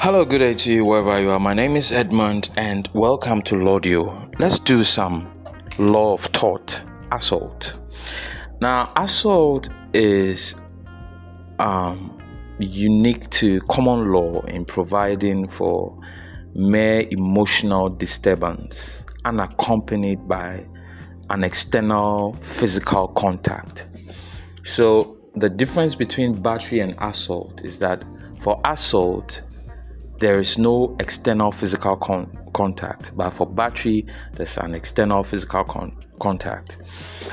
Hello, good day to you wherever you are. My name is Edmund and welcome to Laudio. Let's do some law of tort assault. Now, assault is um, unique to common law in providing for mere emotional disturbance unaccompanied by an external physical contact. So, the difference between battery and assault is that for assault, there is no external physical con- contact, but for battery, there's an external physical con- contact.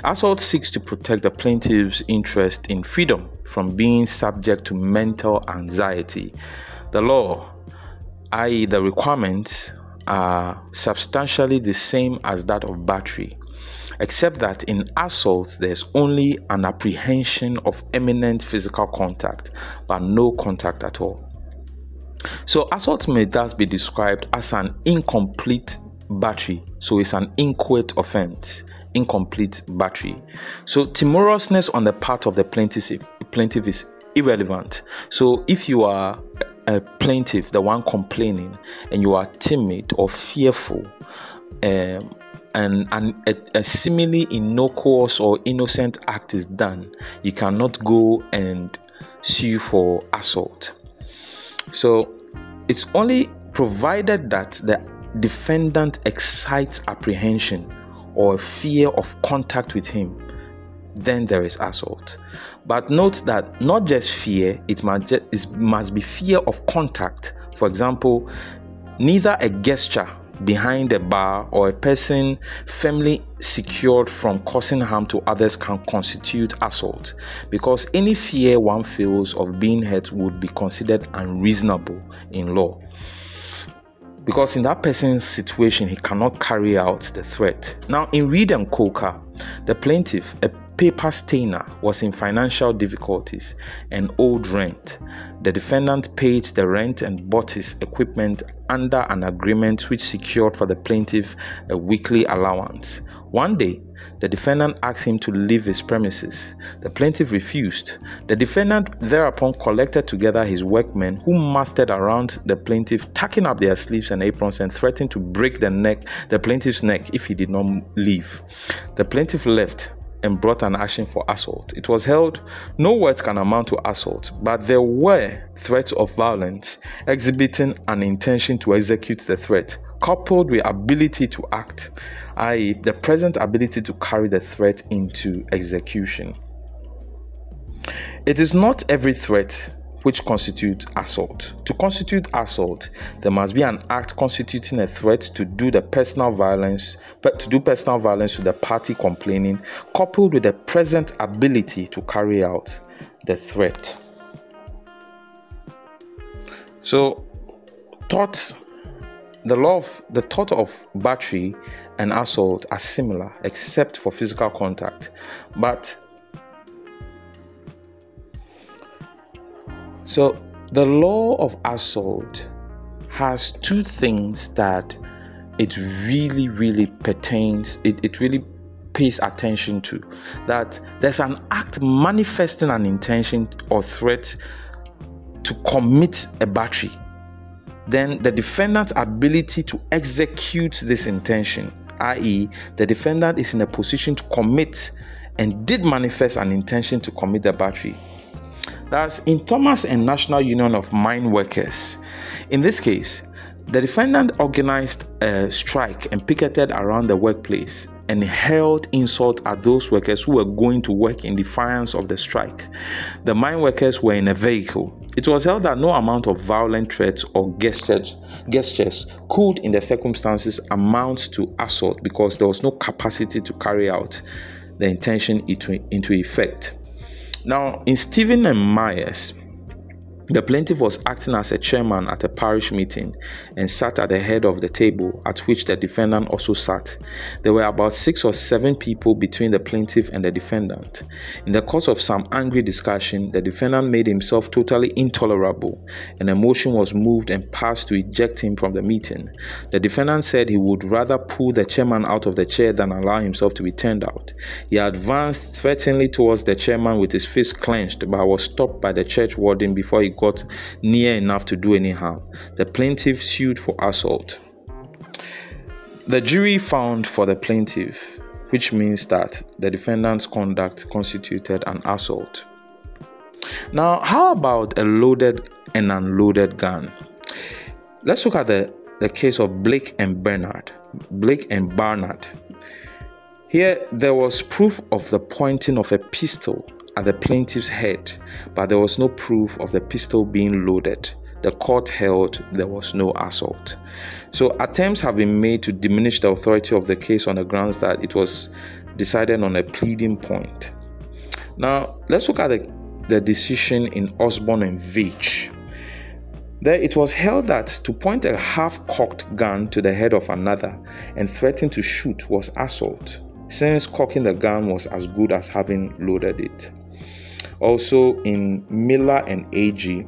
Assault seeks to protect the plaintiff's interest in freedom from being subject to mental anxiety. The law, i.e., the requirements, are substantially the same as that of battery, except that in assault there's only an apprehension of imminent physical contact, but no contact at all. So, assault may thus be described as an incomplete battery, so it's an inchoate offense. Incomplete battery. So, timorousness on the part of the plaintiff, plaintiff is irrelevant. So, if you are a plaintiff, the one complaining, and you are timid or fearful, um, and, and a, a seemingly innocuous or innocent act is done, you cannot go and sue for assault. So it's only provided that the defendant excites apprehension or fear of contact with him, then there is assault. But note that not just fear, it must, it must be fear of contact. For example, neither a gesture behind a bar or a person firmly secured from causing harm to others can constitute assault because any fear one feels of being hurt would be considered unreasonable in law. Because in that person's situation, he cannot carry out the threat. Now, in Read and Coker, the plaintiff, a paper stainer was in financial difficulties and owed rent. The defendant paid the rent and bought his equipment under an agreement which secured for the plaintiff a weekly allowance. One day, the defendant asked him to leave his premises. The plaintiff refused. The defendant thereupon collected together his workmen who mustered around the plaintiff, tucking up their sleeves and aprons and threatened to break the neck, the plaintiff's neck if he did not leave. The plaintiff left and brought an action for assault. It was held no words can amount to assault, but there were threats of violence exhibiting an intention to execute the threat, coupled with ability to act, i.e., the present ability to carry the threat into execution. It is not every threat which constitute assault. To constitute assault, there must be an act constituting a threat to do the personal violence, but to do personal violence to the party complaining, coupled with the present ability to carry out the threat. So, thoughts the law of the tort of battery and assault are similar except for physical contact but So, the law of assault has two things that it really, really pertains, it, it really pays attention to. That there's an act manifesting an intention or threat to commit a battery. Then the defendant's ability to execute this intention, i.e., the defendant is in a position to commit and did manifest an intention to commit the battery that's in Thomas and National Union of Mine Workers. In this case, the defendant organized a strike and picketed around the workplace and hurled insult at those workers who were going to work in defiance of the strike. The mine workers were in a vehicle. It was held that no amount of violent threats or gestures, gestures could, in the circumstances, amount to assault because there was no capacity to carry out the intention into, into effect. Now, in Stephen and Myers, the plaintiff was acting as a chairman at a parish meeting and sat at the head of the table at which the defendant also sat. There were about six or seven people between the plaintiff and the defendant. In the course of some angry discussion, the defendant made himself totally intolerable and a motion was moved and passed to eject him from the meeting. The defendant said he would rather pull the chairman out of the chair than allow himself to be turned out. He advanced threateningly towards the chairman with his fist clenched but was stopped by the church warden before he got near enough to do any harm. The plaintiff sued for assault. The jury found for the plaintiff, which means that the defendant's conduct constituted an assault. Now, how about a loaded and unloaded gun? Let's look at the, the case of Blake and Barnard. Blake and Barnard. Here, there was proof of the pointing of a pistol at the plaintiff's head, but there was no proof of the pistol being loaded the court held there was no assault. So attempts have been made to diminish the authority of the case on the grounds that it was decided on a pleading point. Now, let's look at the, the decision in Osborne and Veitch. There, it was held that to point a half cocked gun to the head of another and threaten to shoot was assault, since cocking the gun was as good as having loaded it. Also, in Miller and AG,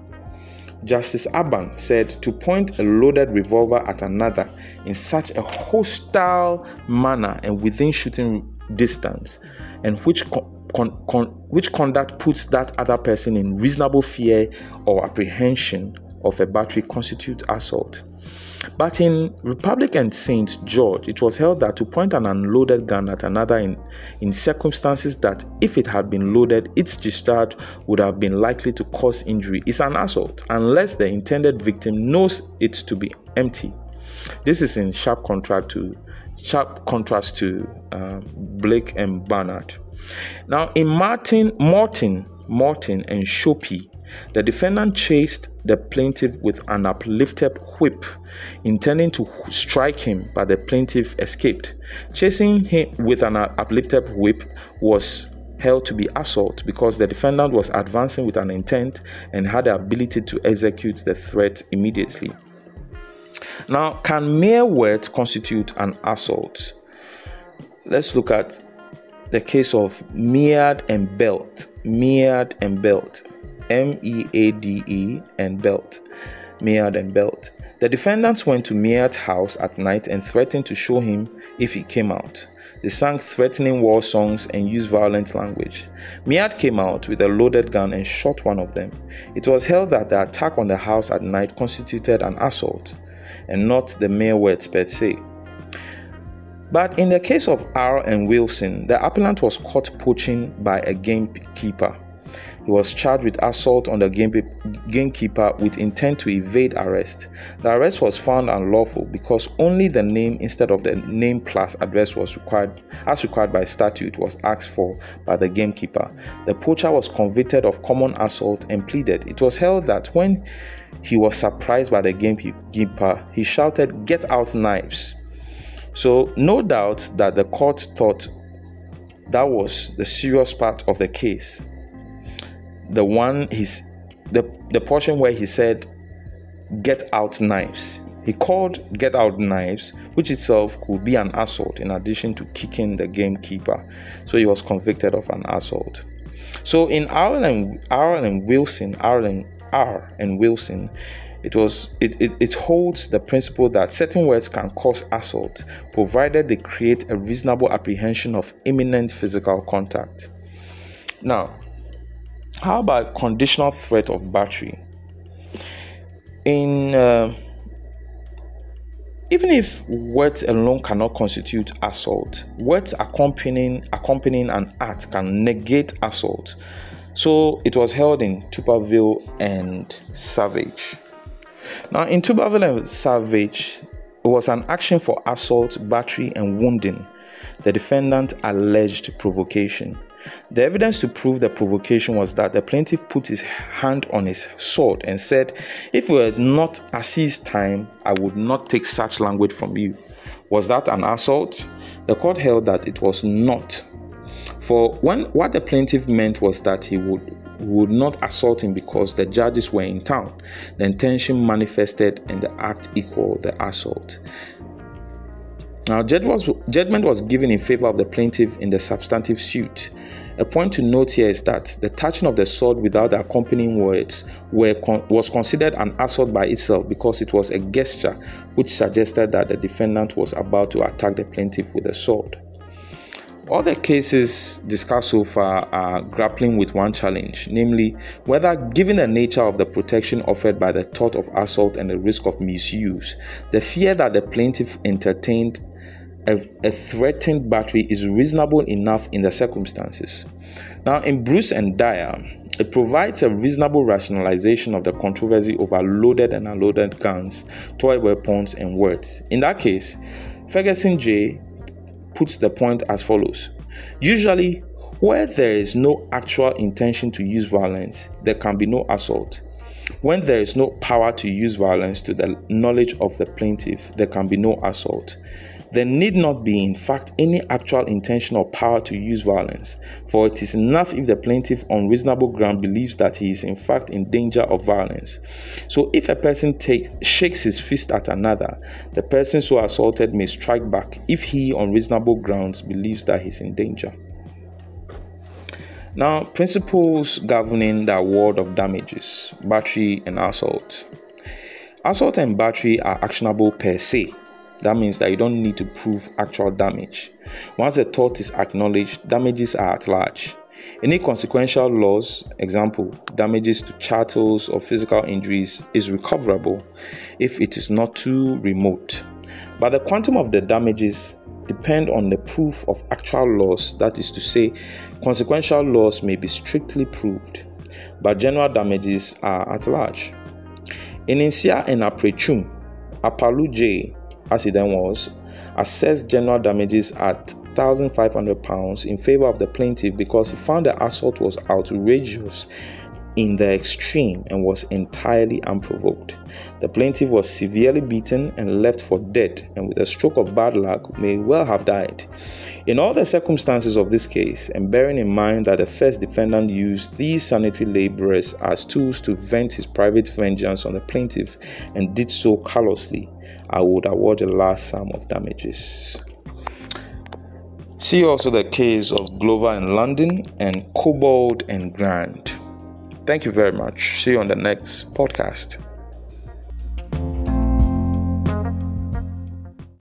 Justice Aban said to point a loaded revolver at another in such a hostile manner and within shooting distance, and which con- con- which conduct puts that other person in reasonable fear or apprehension of a battery constitute assault. But in Republic and St. George, it was held that to point an unloaded gun at another in, in circumstances that, if it had been loaded, its discharge would have been likely to cause injury is an assault unless the intended victim knows it to be empty. This is in sharp contrast to sharp contrast to uh, Blake and Barnard. Now, in Martin, Morton, Morton and Shoppee, the defendant chased the plaintiff with an uplifted whip, intending to strike him, but the plaintiff escaped. Chasing him with an uplifted whip was held to be assault because the defendant was advancing with an intent and had the ability to execute the threat immediately. Now, can mere words constitute an assault? Let's look at the case of Meade and Belt. Meade and Belt. M E A D E and Belt. Meade and Belt. The defendants went to Meade's house at night and threatened to show him if he came out. They sang threatening war songs and used violent language. Meade came out with a loaded gun and shot one of them. It was held that the attack on the house at night constituted an assault and not the mere words per se. But in the case of R and Wilson, the appellant was caught poaching by a gamekeeper. He was charged with assault on the gamekeeper with intent to evade arrest. The arrest was found unlawful because only the name instead of the name plus address was required, as required by statute, was asked for by the gamekeeper. The poacher was convicted of common assault and pleaded. It was held that when he was surprised by the gamekeeper, he shouted, Get out knives! So, no doubt that the court thought that was the serious part of the case the one he's the the portion where he said get out knives. He called get out knives which itself could be an assault in addition to kicking the gamekeeper. So he was convicted of an assault. So in Ireland Ireland Wilson Ireland R and Wilson it was it, it, it holds the principle that certain words can cause assault provided they create a reasonable apprehension of imminent physical contact. Now how about conditional threat of battery? In uh, even if words alone cannot constitute assault, words accompanying accompanying an act can negate assault. So it was held in Tuberville and Savage. Now, in Tuberville and Savage, it was an action for assault, battery, and wounding. The defendant alleged provocation. The evidence to prove the provocation was that the plaintiff put his hand on his sword and said, If it were not Assize time, I would not take such language from you. Was that an assault? The court held that it was not. For when what the plaintiff meant was that he would would not assault him because the judges were in town. The intention manifested and the act equal the assault. Now, judgment was given in favor of the plaintiff in the substantive suit. A point to note here is that the touching of the sword without the accompanying words con- was considered an assault by itself because it was a gesture which suggested that the defendant was about to attack the plaintiff with a sword. All the cases discussed so far are grappling with one challenge, namely whether, given the nature of the protection offered by the tort of assault and the risk of misuse, the fear that the plaintiff entertained a, a, threatened battery is reasonable enough in the circumstances. Now, in Bruce and Dyer, it provides a reasonable rationalization of the controversy over loaded and unloaded guns, toy weapons, and words. In that case, Ferguson J puts the point as follows Usually, where there is no actual intention to use violence, there can be no assault. When there is no power to use violence to the knowledge of the plaintiff, there can be no assault. There need not be, in fact, any actual intention or power to use violence, for it is enough if the plaintiff on reasonable ground believes that he is in fact in danger of violence. So, if a person take, shakes his fist at another, the person so assaulted may strike back if he, on reasonable grounds, believes that he is in danger. Now, principles governing the award of damages, battery, and assault. Assault and battery are actionable per se that means that you don't need to prove actual damage. Once the tort is acknowledged, damages are at large. Any consequential loss, example, damages to chattels or physical injuries, is recoverable if it is not too remote. But the quantum of the damages depend on the proof of actual loss, that is to say, consequential loss may be strictly proved, but general damages are at large. In Insia and Aprechum, Apalu J then was, assessed general damages at £1,500 in favor of the plaintiff because he found the assault was outrageous in the extreme and was entirely unprovoked. The plaintiff was severely beaten and left for dead, and with a stroke of bad luck, may well have died. In all the circumstances of this case, and bearing in mind that the first defendant used these sanitary laborers as tools to vent his private vengeance on the plaintiff and did so callously, I would award a last sum of damages. See also the case of Glover in London and Cobbold and Grant. Thank you very much. See you on the next podcast.